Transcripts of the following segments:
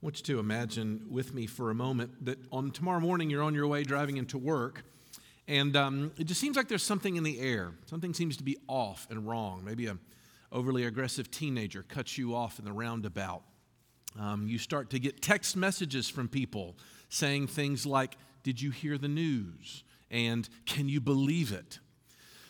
I want you to imagine with me for a moment that on tomorrow morning you're on your way driving into work, and um, it just seems like there's something in the air. Something seems to be off and wrong. Maybe a overly aggressive teenager cuts you off in the roundabout. Um, you start to get text messages from people saying things like, "Did you hear the news?" and "Can you believe it?"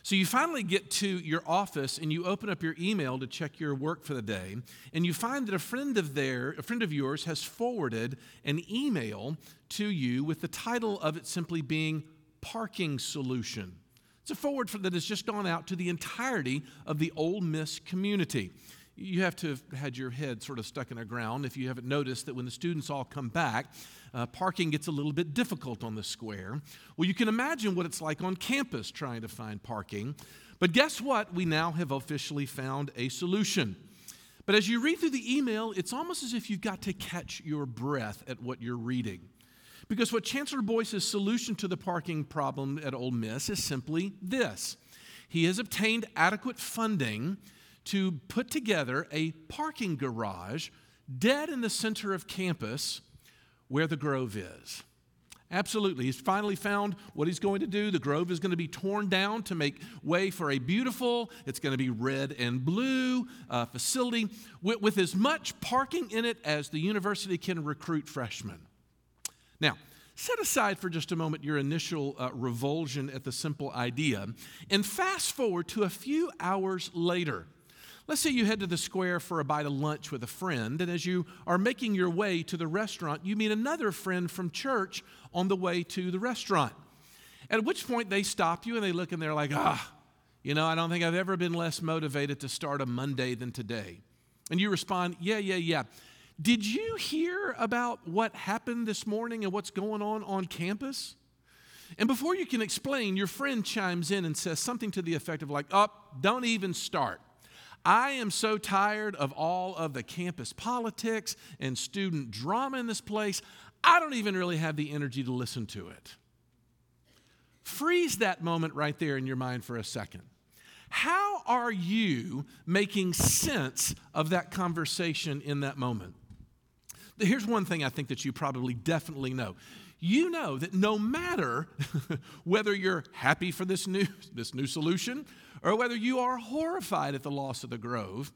So you finally get to your office and you open up your email to check your work for the day, and you find that a friend of their, a friend of yours has forwarded an email to you with the title of it simply being parking solution. It's a forward that has just gone out to the entirety of the Ole Miss community you have to have had your head sort of stuck in the ground if you haven't noticed that when the students all come back, uh, parking gets a little bit difficult on the square. Well, you can imagine what it's like on campus trying to find parking. But guess what? We now have officially found a solution. But as you read through the email, it's almost as if you've got to catch your breath at what you're reading. Because what Chancellor Boyce's solution to the parking problem at Ole Miss is simply this he has obtained adequate funding to put together a parking garage dead in the center of campus where the Grove is. Absolutely. He's finally found what he's going to do. The Grove is going to be torn down to make way for a beautiful, it's going to be red and blue uh, facility with, with as much parking in it as the university can recruit freshmen. Now, set aside for just a moment your initial uh, revulsion at the simple idea and fast forward to a few hours later. Let's say you head to the square for a bite of lunch with a friend, and as you are making your way to the restaurant, you meet another friend from church on the way to the restaurant. At which point they stop you and they look and they're like, ah, you know, I don't think I've ever been less motivated to start a Monday than today. And you respond, yeah, yeah, yeah. Did you hear about what happened this morning and what's going on on campus? And before you can explain, your friend chimes in and says something to the effect of, like, oh, don't even start. I am so tired of all of the campus politics and student drama in this place. I don't even really have the energy to listen to it. Freeze that moment right there in your mind for a second. How are you making sense of that conversation in that moment? Here's one thing I think that you probably definitely know. You know that no matter whether you're happy for this new, this new solution or whether you are horrified at the loss of the grove,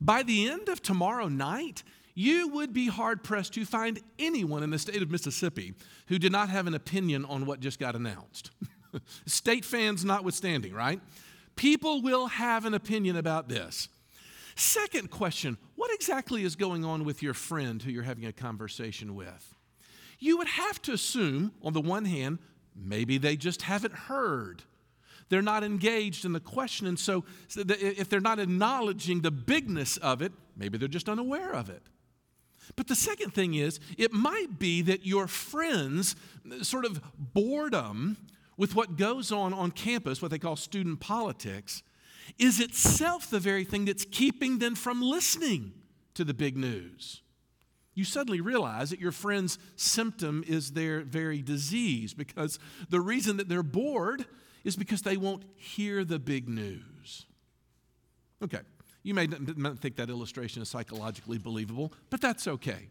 by the end of tomorrow night, you would be hard pressed to find anyone in the state of Mississippi who did not have an opinion on what just got announced. state fans notwithstanding, right? People will have an opinion about this. Second question What exactly is going on with your friend who you're having a conversation with? You would have to assume, on the one hand, maybe they just haven't heard they're not engaged in the question. And so, if they're not acknowledging the bigness of it, maybe they're just unaware of it. But the second thing is, it might be that your friends' sort of boredom with what goes on on campus, what they call student politics, is itself the very thing that's keeping them from listening to the big news. You suddenly realize that your friend's symptom is their very disease because the reason that they're bored is because they won't hear the big news. Okay, you may not think that illustration is psychologically believable, but that's okay.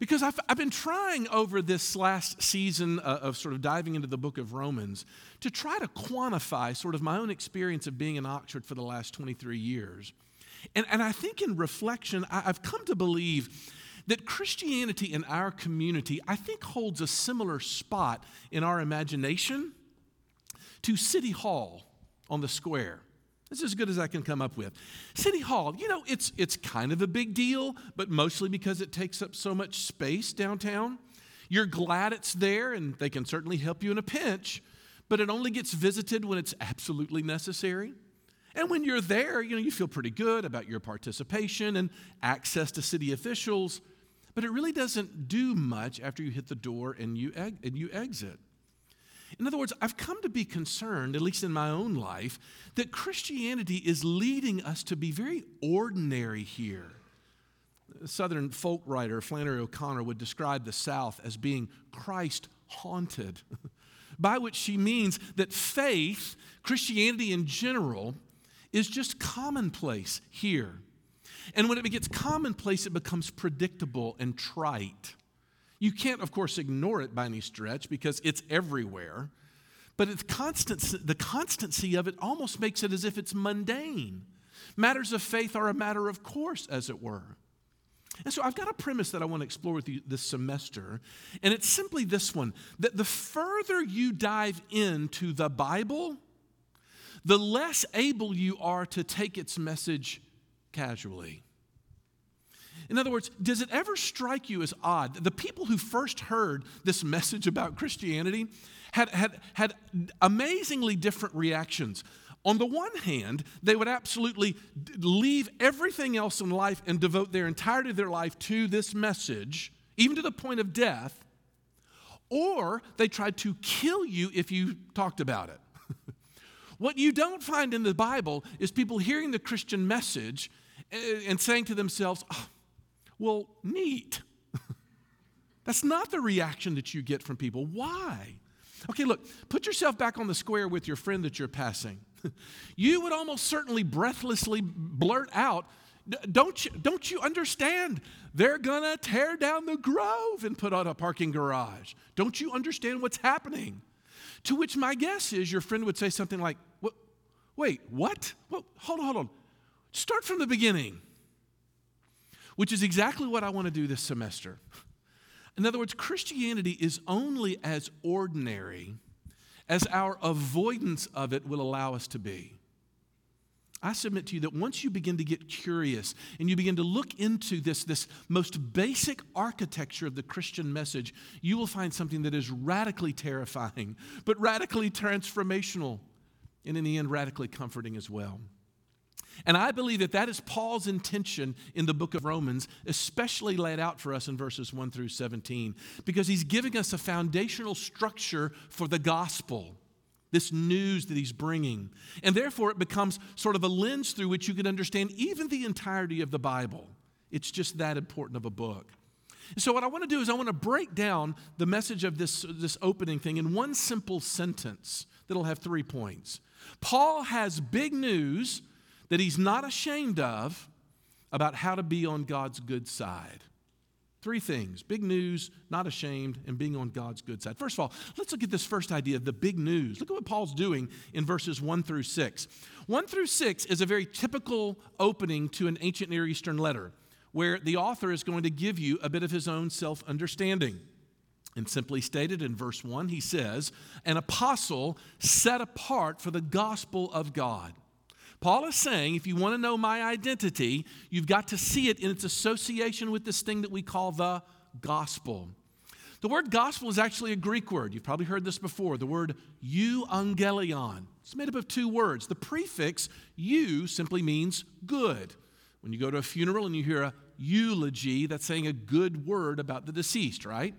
Because I've, I've been trying over this last season uh, of sort of diving into the book of Romans to try to quantify sort of my own experience of being in Oxford for the last 23 years. And, and I think in reflection, I, I've come to believe that Christianity in our community, I think, holds a similar spot in our imagination to City Hall on the square. It's as good as I can come up with. City Hall, you know, it's, it's kind of a big deal, but mostly because it takes up so much space downtown. You're glad it's there, and they can certainly help you in a pinch, but it only gets visited when it's absolutely necessary. And when you're there, you know, you feel pretty good about your participation and access to city officials, but it really doesn't do much after you hit the door and you, and you exit. In other words, I've come to be concerned, at least in my own life, that Christianity is leading us to be very ordinary here. Southern folk writer Flannery O'Connor would describe the South as being Christ haunted, by which she means that faith, Christianity in general, is just commonplace here. And when it gets commonplace, it becomes predictable and trite. You can't, of course, ignore it by any stretch because it's everywhere. But it's constant, the constancy of it almost makes it as if it's mundane. Matters of faith are a matter of course, as it were. And so I've got a premise that I want to explore with you this semester, and it's simply this one that the further you dive into the Bible, the less able you are to take its message casually. In other words, does it ever strike you as odd that the people who first heard this message about Christianity had, had, had amazingly different reactions? On the one hand, they would absolutely leave everything else in life and devote their entirety of their life to this message, even to the point of death, or they tried to kill you if you talked about it. what you don't find in the Bible is people hearing the Christian message eh, and saying to themselves, oh, well, neat. That's not the reaction that you get from people. Why? Okay, look, put yourself back on the square with your friend that you're passing. you would almost certainly breathlessly blurt out, don't you, don't you understand? They're gonna tear down the grove and put on a parking garage. Don't you understand what's happening? To which my guess is your friend would say something like, Wait, what? Well, hold on, hold on. Start from the beginning, which is exactly what I want to do this semester. In other words, Christianity is only as ordinary as our avoidance of it will allow us to be. I submit to you that once you begin to get curious and you begin to look into this, this most basic architecture of the Christian message, you will find something that is radically terrifying, but radically transformational, and in the end, radically comforting as well. And I believe that that is Paul's intention in the book of Romans, especially laid out for us in verses 1 through 17, because he's giving us a foundational structure for the gospel, this news that he's bringing. And therefore, it becomes sort of a lens through which you can understand even the entirety of the Bible. It's just that important of a book. So, what I want to do is, I want to break down the message of this, this opening thing in one simple sentence that'll have three points. Paul has big news that he's not ashamed of about how to be on God's good side. Three things big news, not ashamed, and being on God's good side. First of all, let's look at this first idea of the big news. Look at what Paul's doing in verses 1 through 6. 1 through 6 is a very typical opening to an ancient Near Eastern letter where the author is going to give you a bit of his own self understanding. And simply stated in verse 1, he says, An apostle set apart for the gospel of God. Paul is saying if you want to know my identity, you've got to see it in its association with this thing that we call the gospel. The word gospel is actually a Greek word. You've probably heard this before. The word euangelion. It's made up of two words. The prefix eu simply means good. When you go to a funeral and you hear a eulogy, that's saying a good word about the deceased, right?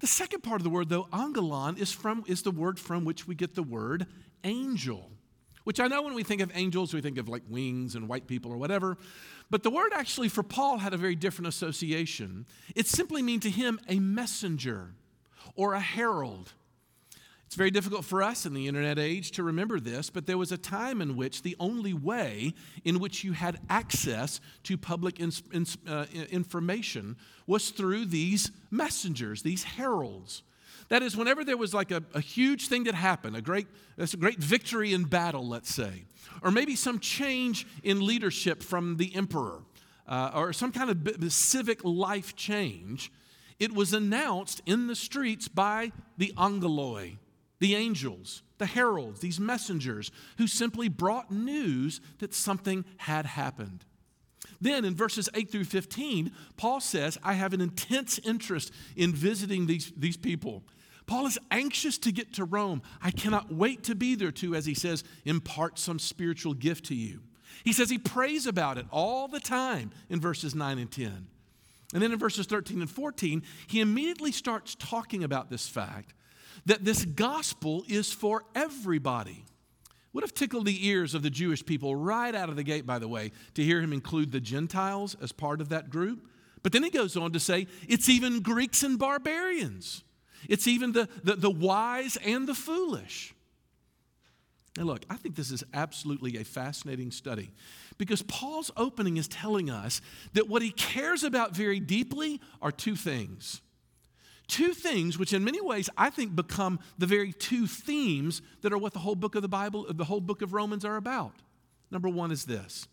The second part of the word, though, angelon, is, from, is the word from which we get the word angel which I know when we think of angels, we think of like wings and white people or whatever. But the word actually for Paul had a very different association. It simply means to him a messenger or a herald. It's very difficult for us in the internet age to remember this, but there was a time in which the only way in which you had access to public uh, information was through these messengers, these heralds. That is, whenever there was like a, a huge thing that happened, a great, a great victory in battle, let's say, or maybe some change in leadership from the emperor, uh, or some kind of civic life change, it was announced in the streets by the angeloi, the angels, the heralds, these messengers who simply brought news that something had happened. Then in verses 8 through 15, Paul says, I have an intense interest in visiting these, these people. Paul is anxious to get to Rome. I cannot wait to be there to, as he says, impart some spiritual gift to you. He says he prays about it all the time in verses 9 and 10. And then in verses 13 and 14, he immediately starts talking about this fact that this gospel is for everybody. Would have tickled the ears of the Jewish people right out of the gate, by the way, to hear him include the Gentiles as part of that group. But then he goes on to say it's even Greeks and barbarians. It's even the, the, the wise and the foolish. Now, look, I think this is absolutely a fascinating study because Paul's opening is telling us that what he cares about very deeply are two things. Two things which, in many ways, I think become the very two themes that are what the whole book of the Bible, the whole book of Romans are about. Number one is this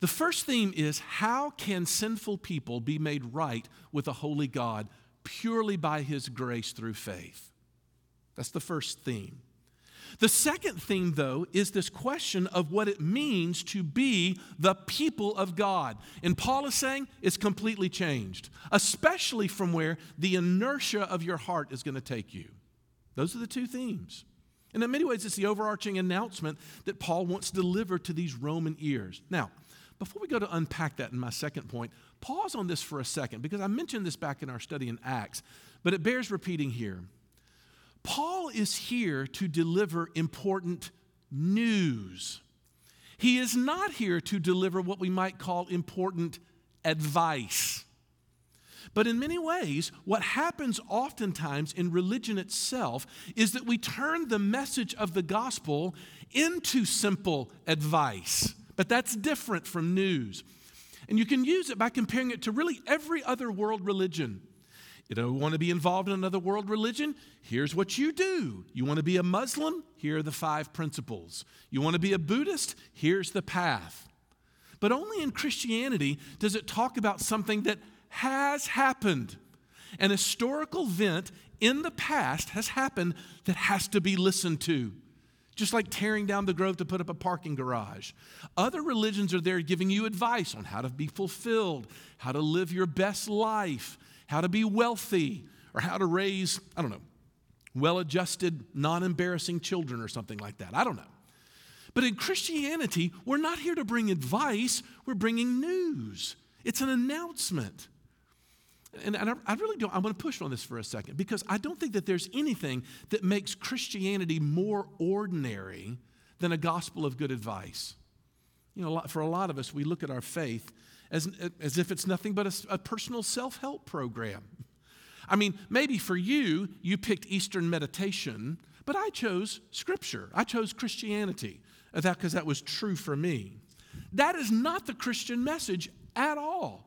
the first theme is how can sinful people be made right with a holy God purely by his grace through faith? That's the first theme. The second theme, though, is this question of what it means to be the people of God. And Paul is saying it's completely changed, especially from where the inertia of your heart is going to take you. Those are the two themes. And in many ways, it's the overarching announcement that Paul wants delivered to these Roman ears. Now, before we go to unpack that in my second point, pause on this for a second because I mentioned this back in our study in Acts, but it bears repeating here. Paul is here to deliver important news. He is not here to deliver what we might call important advice. But in many ways, what happens oftentimes in religion itself is that we turn the message of the gospel into simple advice. But that's different from news. And you can use it by comparing it to really every other world religion. You don't want to be involved in another world religion? Here's what you do. You want to be a Muslim? Here are the five principles. You want to be a Buddhist? Here's the path. But only in Christianity does it talk about something that has happened. An historical event in the past has happened that has to be listened to. Just like tearing down the grove to put up a parking garage. Other religions are there giving you advice on how to be fulfilled, how to live your best life, how to be wealthy, or how to raise, I don't know, well adjusted, non embarrassing children or something like that. I don't know. But in Christianity, we're not here to bring advice, we're bringing news. It's an announcement. And, and I, I, really don't, I'm going to push on this for a second because I don't think that there's anything that makes Christianity more ordinary than a gospel of good advice. You know, for a lot of us, we look at our faith as, as if it's nothing but a, a personal self help program. I mean, maybe for you, you picked Eastern meditation, but I chose Scripture. I chose Christianity uh, that because that was true for me. That is not the Christian message at all.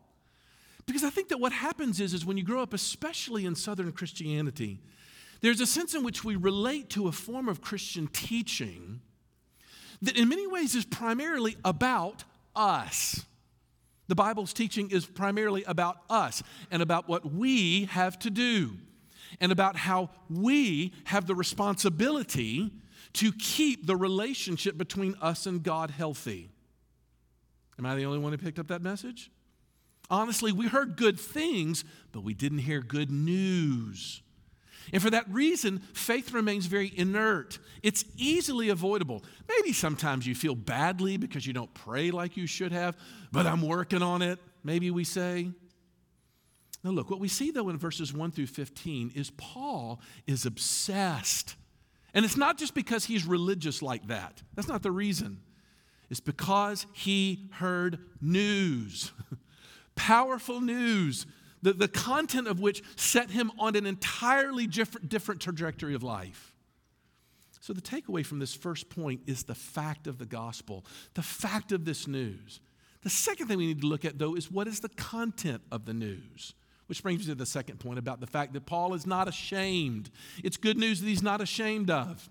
Because I think that what happens is, is when you grow up, especially in Southern Christianity, there's a sense in which we relate to a form of Christian teaching that in many ways is primarily about us. The Bible's teaching is primarily about us and about what we have to do and about how we have the responsibility to keep the relationship between us and God healthy. Am I the only one who picked up that message? Honestly, we heard good things, but we didn't hear good news. And for that reason, faith remains very inert. It's easily avoidable. Maybe sometimes you feel badly because you don't pray like you should have, but I'm working on it, maybe we say. Now, look, what we see though in verses 1 through 15 is Paul is obsessed. And it's not just because he's religious like that, that's not the reason. It's because he heard news, powerful news the, the content of which set him on an entirely different, different trajectory of life. So, the takeaway from this first point is the fact of the gospel, the fact of this news. The second thing we need to look at, though, is what is the content of the news? Which brings me to the second point about the fact that Paul is not ashamed. It's good news that he's not ashamed of.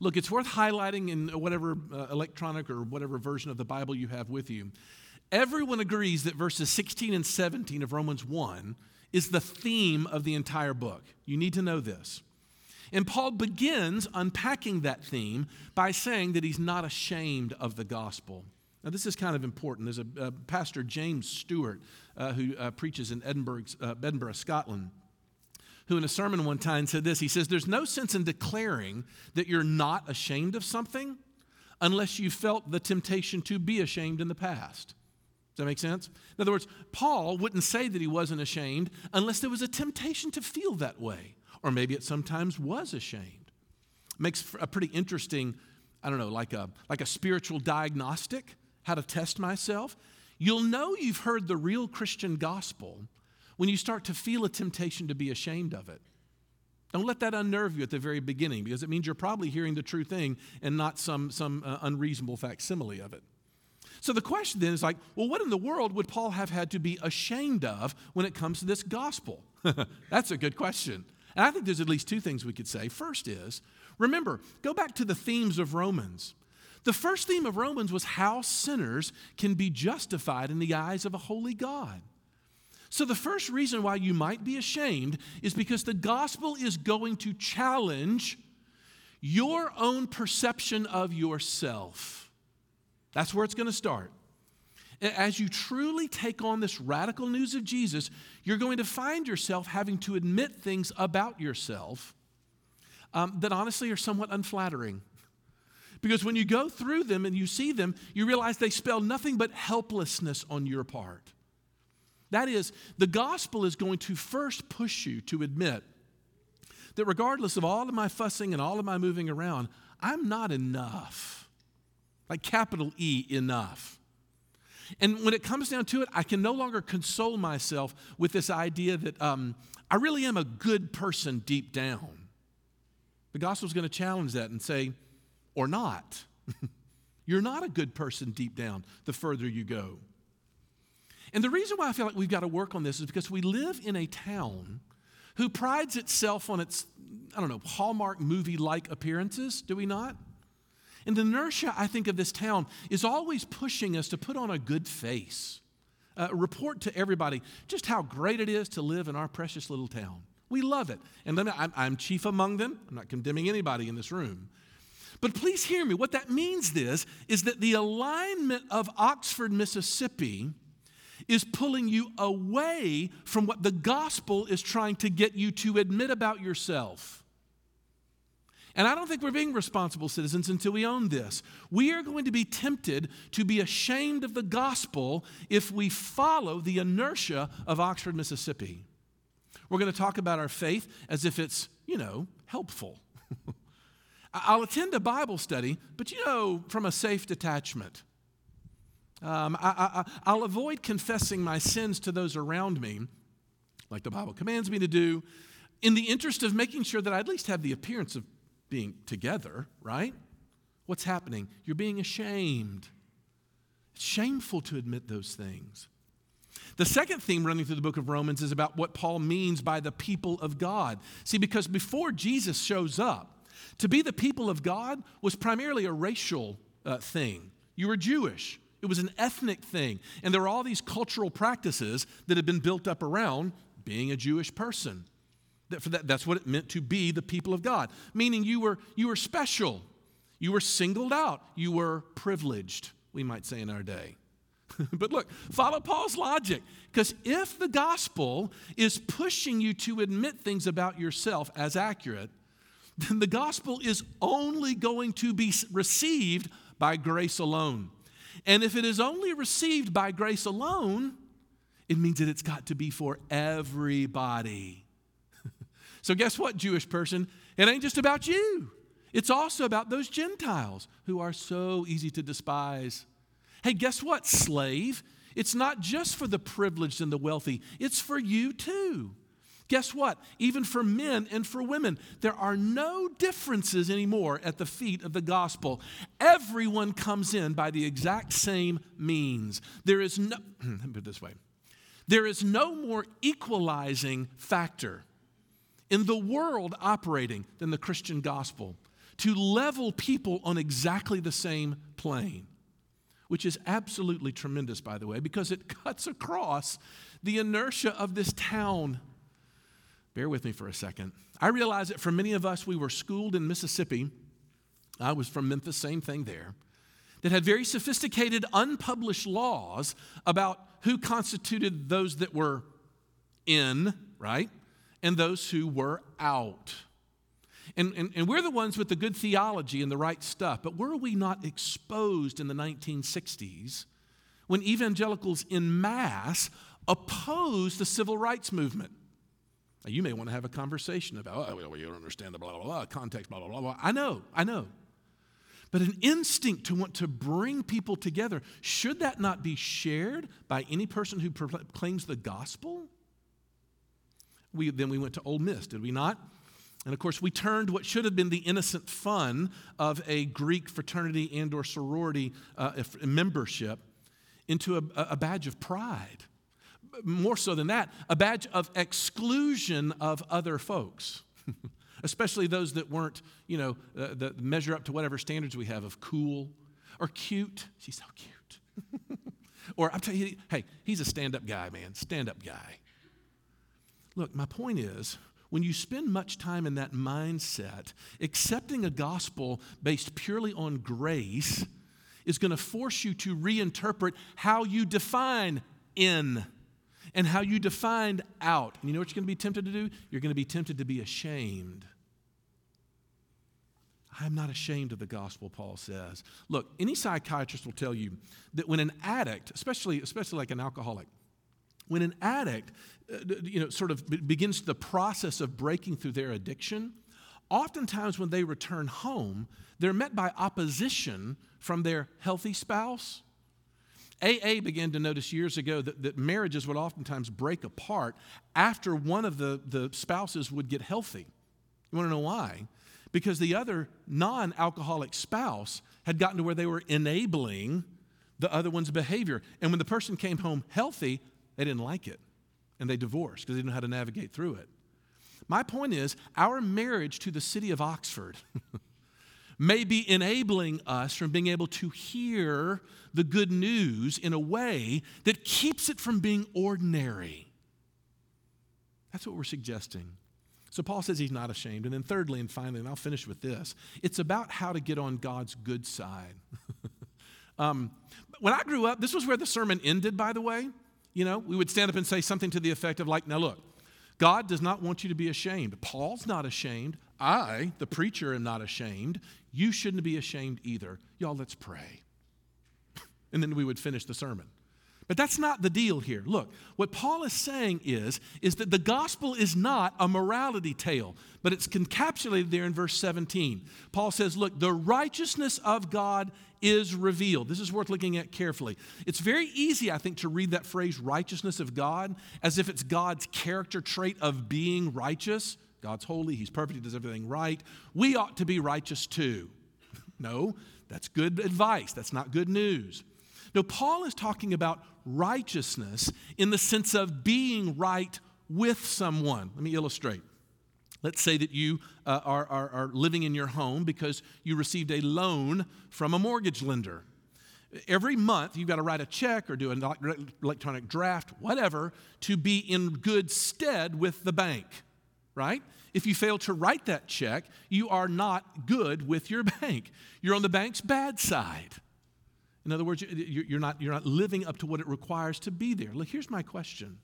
Look, it's worth highlighting in whatever uh, electronic or whatever version of the Bible you have with you Everyone agrees that verses 16 and 17 of Romans 1 is the theme of the entire book. You need to know this. And Paul begins unpacking that theme by saying that he's not ashamed of the gospel. Now, this is kind of important. There's a, pastor, James Stewart, uh, who uh, preaches in Edinburgh, uh, Edinburgh, Scotland, who in a sermon one time said this. He says, There's no sense in declaring that you're not ashamed of something unless you felt the temptation to be ashamed in the past. Does that make sense? In other words, Paul wouldn't say that he wasn't ashamed unless there was a temptation to feel that way, or maybe it sometimes was ashamed. Makes a pretty interesting, I don't know, like a, like a spiritual diagnostic, how to test myself. You'll know you've heard the real Christian gospel when you start to feel a temptation to be ashamed of it. Don't let that unnerve you at the very beginning because it means you're probably hearing the true thing and not some, some uh, unreasonable facsimile of it. So the question then is like, well, what in the world would Paul have had to be ashamed of when it comes to this gospel? That's a good question. And I think there's at least two things we could say. First is, remember, go back to the themes of Romans. The first theme of Romans was how sinners can be justified in the eyes of a holy God. So, the first reason why you might be ashamed is because the gospel is going to challenge your own perception of yourself. That's where it's going to start. As you truly take on this radical news of Jesus, you're going to find yourself having to admit things about yourself um, that honestly are somewhat unflattering. Because when you go through them and you see them, you realize they spell nothing but helplessness on your part. That is, the gospel is going to first push you to admit that regardless of all of my fussing and all of my moving around, I'm not enough. Like capital E, enough. And when it comes down to it, I can no longer console myself with this idea that um, I really am a good person deep down. The gospel is going to challenge that and say, or not. You're not a good person deep down the further you go. And the reason why I feel like we've got to work on this is because we live in a town who prides itself on its, I don't know, Hallmark movie like appearances, do we not? And the inertia, I think, of this town is always pushing us to put on a good face, uh, report to everybody just how great it is to live in our precious little town. We love it. And me, I'm, I'm chief among them. I'm not condemning anybody in this room. But please hear me. What that means is, is that the alignment of Oxford, Mississippi, is pulling you away from what the gospel is trying to get you to admit about yourself. And I don't think we're being responsible citizens until we own this. We are going to be tempted to be ashamed of the gospel if we follow the inertia of Oxford, Mississippi. We're going to talk about our faith as if it's, you know, helpful. I'll attend a Bible study, but you know, from a safe detachment. Um, I, will avoid confessing my sins to those around me, like the Bible commands me to do, in the interest of making sure that I at least have the appearance of being together, right? What's happening? You're being ashamed. It's shameful to admit those things. The second theme running through the book of Romans is about what Paul means by the people of God. See, because before Jesus shows up, to be the people of God was primarily a racial uh, thing. You were Jewish, it was an ethnic thing. And there were all these cultural practices that had been built up around being a Jewish person. That, for that, that's what it meant to be the people of God, meaning you were, you were special, you were singled out, you were privileged, we might say in our day. but look, follow Paul's logic. Because if the gospel is pushing you to admit things about yourself as accurate, then the gospel is only going to be received by grace alone. And if it is only received by grace alone, it means that it's got to be for everybody. So, guess what, Jewish person? It ain't just about you, it's also about those Gentiles who are so easy to despise. Hey, guess what, slave? It's not just for the privileged and the wealthy, it's for you too. Guess what? Even for men and for women, there are no differences anymore at the feet of the gospel. Everyone comes in by the exact same means. There is no, put it this way there is no more equalizing factor in the world operating than the Christian gospel to level people on exactly the same plane, which is absolutely tremendous, by the way, because it cuts across the inertia of this town Bear with me for a second. I realize that for many of us, we were schooled in Mississippi. I was from Memphis, same thing there, that had very sophisticated, unpublished laws about who constituted those that were in, right, and those who were out. And, and, and, we're the ones with the good theology and the right stuff, but were we not exposed in the 1960s when evangelicals in mass opposed the civil rights movement? Now, you may want to have a conversation about, oh, well, you don't understand the blah, blah, blah, context, blah, blah, blah, blah. I know, I know. But an instinct to want to bring people together, should that not be shared by any person who proclaims the gospel? We, then we went to Ole Miss, did we not? And of course, we turned what should have been the innocent fun of a Greek fraternity and or sorority uh, membership into a, a badge of pride. More so than that, a badge of exclusion of other folks. especially those that weren't, you know, uh, that measure up to whatever standards we have of cool or cute. She's so cute. or I'm telling you, hey, he's a stand up guy, man, stand up guy. Look, my point is, when you spend much time in that mindset, accepting a gospel based purely on grace is going to force you to reinterpret how you define in and how you define out. And you know what you're going to be tempted to do? You're going to be tempted to be ashamed. I'm not ashamed of the gospel, Paul says. Look, any psychiatrist will tell you that when an addict, especially, especially like an alcoholic, when an addict uh, you know, sort of begins the process of breaking through their addiction, oftentimes when they return home, they're met by opposition from their healthy spouse. AA began to notice years ago that, that marriages would oftentimes break apart after one of the, the spouses would get healthy. You want to know why? Because the other non alcoholic spouse had gotten to where they were enabling the other one's behavior. And when the person came home healthy, they didn't like it and they divorced because they didn't know how to navigate through it. My point is, our marriage to the city of Oxford may be enabling us from being able to hear the good news in a way that keeps it from being ordinary. That's what we're suggesting. So Paul says he's not ashamed. And then, thirdly and finally, and I'll finish with this it's about how to get on God's good side. um, when I grew up, this was where the sermon ended, by the way. You know, we would stand up and say something to the effect of, like, now look, God does not want you to be ashamed. Paul's not ashamed. I, the preacher, am not ashamed. You shouldn't be ashamed either. Y'all, let's pray. and then we would finish the sermon. But that's not the deal here. Look, what Paul is saying is, is that the gospel is not a morality tale, but it's encapsulated there in verse 17. Paul says, Look, the righteousness of God is revealed. This is worth looking at carefully. It's very easy, I think, to read that phrase, righteousness of God, as if it's God's character trait of being righteous. God's holy, He's perfect, He does everything right. We ought to be righteous too. no, that's good advice. That's not good news. No, Paul is talking about righteousness in the sense of being right with someone. Let me illustrate. Let's say that you uh, are, are, are living in your home because you received a loan from a mortgage lender. Every month, you've got to write a check or do an electronic draft, whatever, to be in good stead with the bank, right? If you fail to write that check, you are not good with your bank. You're on the bank's bad side. In other words, you're not, you're not living up to what it requires to be there. Look, here's my question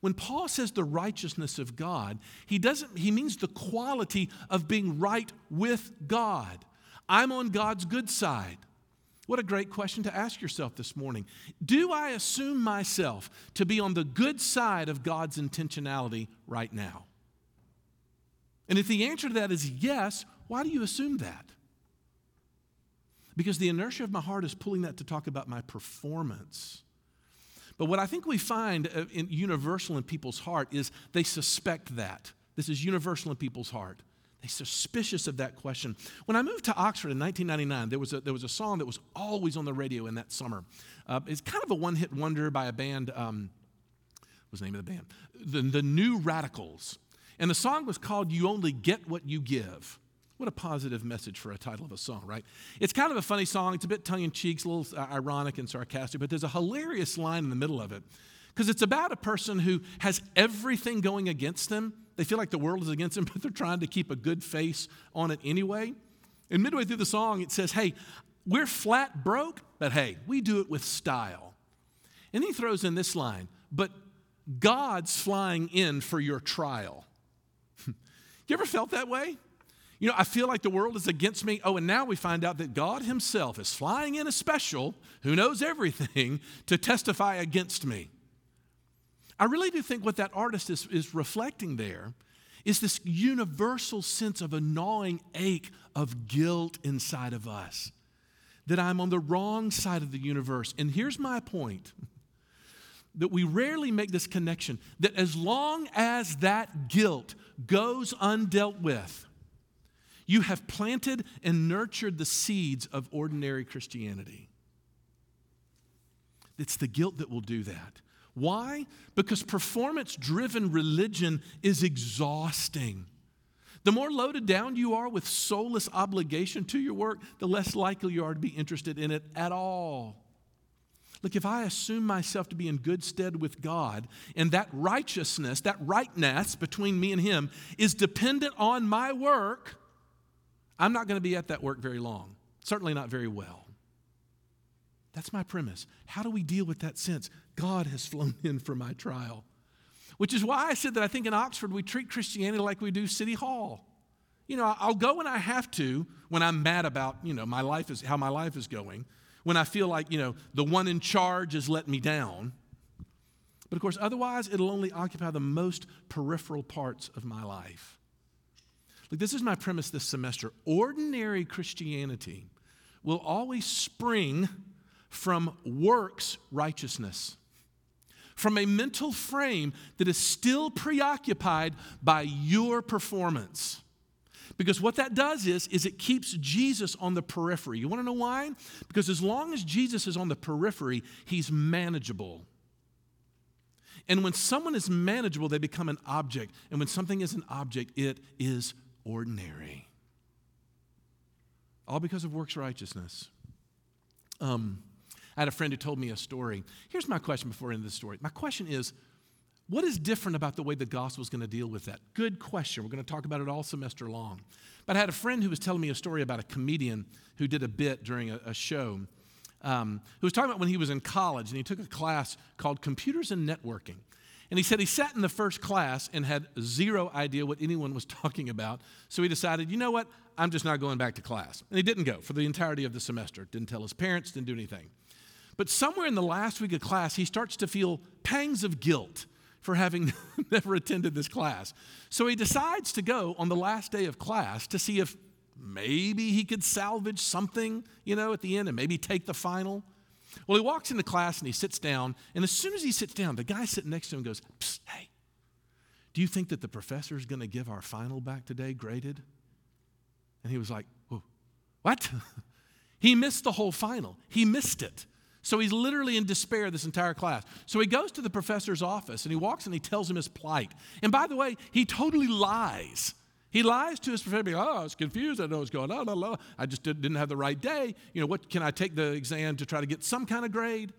when Paul says the righteousness of God, he doesn't he means the quality of being right with God. I'm on God's good side. What a great question to ask yourself this morning. Do I assume myself to be on the good side of God's intentionality right now? And if the answer to that is yes, why do you assume that? Because the inertia of my heart is pulling that to talk about my performance but what I think we find uh, in, universal in people's heart is they suspect that. This is universal in people's heart. They're suspicious of that question. When I moved to Oxford in 1999, there was a, there was a song that was always on the radio in that summer. Uh, it's kind of a one hit wonder by a band. Um, what was the name of the band? The, the New Radicals. And the song was called You Only Get What You Give. What a positive message for a title of a song, right? It's kind of a funny song. It's a bit tongue in cheek, a little uh, ironic and sarcastic, but there's a hilarious line in the middle of it because it's about a person who has everything going against them. They feel like the world is against them, but they're trying to keep a good face on it anyway. And midway through the song, it says, Hey, we're flat broke, but hey, we do it with style. And he throws in this line, but God's flying in for your trial. you ever felt that way? You know, I feel like the world is against me. Oh, and now we find out that God Himself is flying in a special who knows everything to testify against me. I really do think what that artist is, is reflecting there is this universal sense of a gnawing ache of guilt inside of us that I'm on the wrong side of the universe. And here's my point that we rarely make this connection that as long as that guilt goes undealt with, you have planted and nurtured the seeds of ordinary Christianity. It's the guilt that will do that. Why? Because performance driven religion is exhausting. The more loaded down you are with soulless obligation to your work, the less likely you are to be interested in it at all. Look, if I assume myself to be in good stead with God, and that righteousness, that rightness between me and Him is dependent on my work, I'm not going to be at that work very long, certainly not very well. That's my premise. How do we deal with that sense? God has flown in for my trial. Which is why I said that I think in Oxford we treat Christianity like we do City Hall. You know, I'll go when I have to, when I'm mad about, you know, my life is how my life is going, when I feel like, you know, the one in charge has let me down. But of course, otherwise, it'll only occupy the most peripheral parts of my life. This is my premise this semester. Ordinary Christianity will always spring from works righteousness, from a mental frame that is still preoccupied by your performance. Because what that does is, is it keeps Jesus on the periphery. You want to know why? Because as long as Jesus is on the periphery, he's manageable. And when someone is manageable, they become an object. And when something is an object, it is ordinary. All because of works righteousness. Um, I had a friend who told me a story. Here's my question before I end the story. My question is what is different about the way the gospel is going to deal with that? Good question. We're going to talk about it all semester long. But I had a friend who was telling me a story about a comedian who did a bit during a, a show. Um, who was talking about when he was in college and he took a class called Computers and Networking. And he said he sat in the first class and had zero idea what anyone was talking about. So he decided, you know what? I'm just not going back to class. And he didn't go for the entirety of the semester. Didn't tell his parents, didn't do anything. But somewhere in the last week of class, he starts to feel pangs of guilt for having never attended this class. So he decides to go on the last day of class to see if maybe he could salvage something, you know, at the end and maybe take the final. Well, he walks into class and he sits down, and as soon as he sits down, the guy sitting next to him goes, Hey, do you think that the professor is going to give our final back today graded? And he was like, What? he missed the whole final. He missed it. So he's literally in despair this entire class. So he goes to the professor's office and he walks and he tells him his plight. And by the way, he totally lies. He lies to his professor, oh, I was confused. I know what's going on. I just didn't have the right day. You know, what can I take the exam to try to get some kind of grade?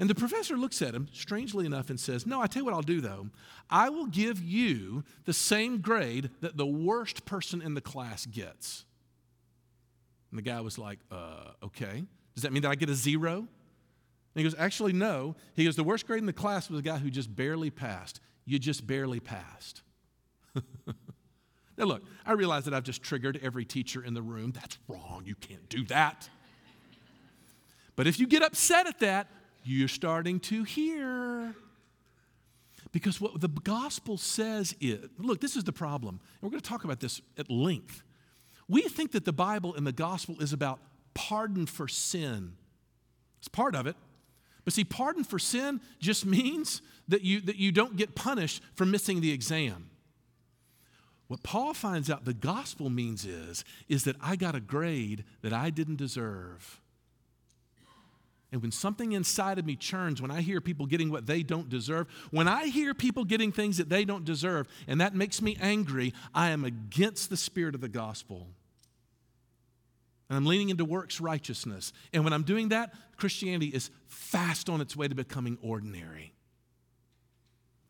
And the professor looks at him, strangely enough, and says, No, I tell you what I'll do though. I will give you the same grade that the worst person in the class gets. And the guy was like, uh, Okay. Does that mean that I get a zero? And he goes, Actually, no. He goes, The worst grade in the class was a guy who just barely passed. You just barely passed. now, look, I realize that I've just triggered every teacher in the room. That's wrong. You can't do that. But if you get upset at that, you're starting to hear. Because what the gospel says is look, this is the problem. And we're going to talk about this at length. We think that the Bible and the gospel is about pardon for sin. It's part of it. But see, pardon for sin just means that you, that you don't get punished for missing the exam. What Paul finds out the gospel means is, is that I got a grade that I didn't deserve. And when something inside of me churns, when I hear people getting what they don't deserve, when I hear people getting things that they don't deserve, and that makes me angry, I am against the spirit of the gospel. And I'm leaning into works righteousness. And when I'm doing that, Christianity is fast on its way to becoming ordinary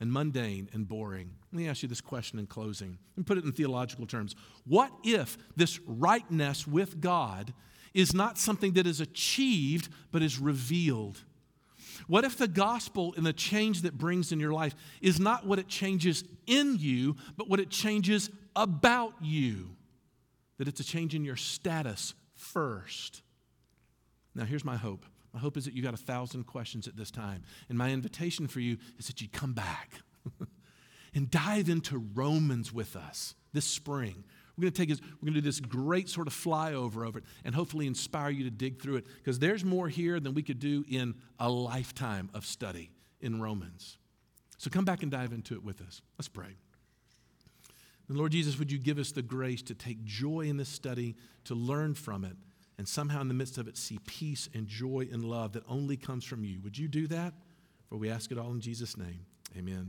and mundane and boring. Let me ask you this question in closing and put it in theological terms. What if this rightness with God is not something that is achieved, but is revealed? What if the gospel and the change that brings in your life is not what it changes in you, but what it changes about you? That it's a change in your status first. Now, here's my hope. My hope is that you got a thousand questions at this time. And my invitation for you is that you come back and dive into Romans with us this spring. We're going to take this, we're going to do this great sort of flyover of it and hopefully inspire you to dig through it because there's more here than we could do in a lifetime of study. in Romans. So come back and dive into it with us. Let's pray. And Lord Jesus, would you give us the grace to take joy in this study, to learn from it, and somehow in the midst of it see peace and joy and love that only comes from you? Would you do that? For we ask it all in Jesus' name. Amen.